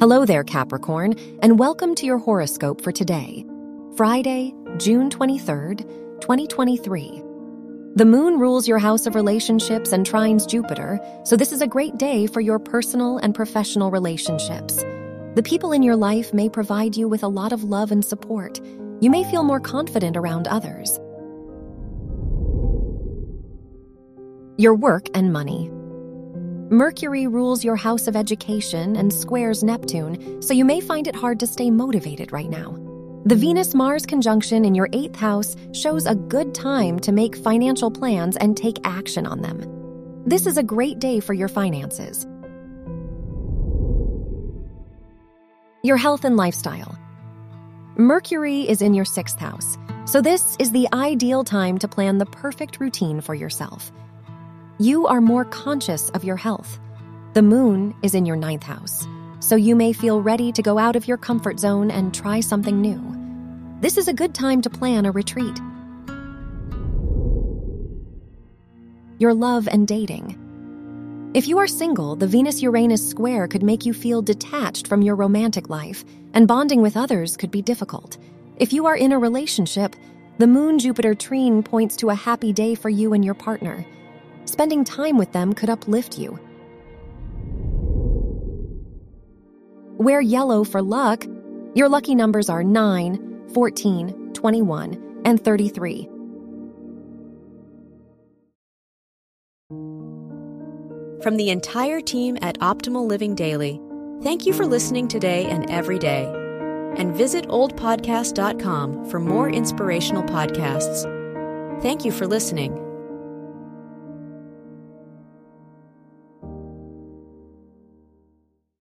Hello there, Capricorn, and welcome to your horoscope for today, Friday, June 23rd, 2023. The moon rules your house of relationships and trines Jupiter, so this is a great day for your personal and professional relationships. The people in your life may provide you with a lot of love and support. You may feel more confident around others. Your work and money. Mercury rules your house of education and squares Neptune, so you may find it hard to stay motivated right now. The Venus Mars conjunction in your eighth house shows a good time to make financial plans and take action on them. This is a great day for your finances. Your health and lifestyle. Mercury is in your sixth house, so this is the ideal time to plan the perfect routine for yourself you are more conscious of your health. The moon is in your ninth house, so you may feel ready to go out of your comfort zone and try something new. This is a good time to plan a retreat. Your love and dating. If you are single, the Venus Uranus square could make you feel detached from your romantic life, and bonding with others could be difficult. If you are in a relationship, the Moon Jupiter trine points to a happy day for you and your partner. Spending time with them could uplift you. Wear yellow for luck. Your lucky numbers are 9, 14, 21, and 33. From the entire team at Optimal Living Daily, thank you for listening today and every day. And visit oldpodcast.com for more inspirational podcasts. Thank you for listening.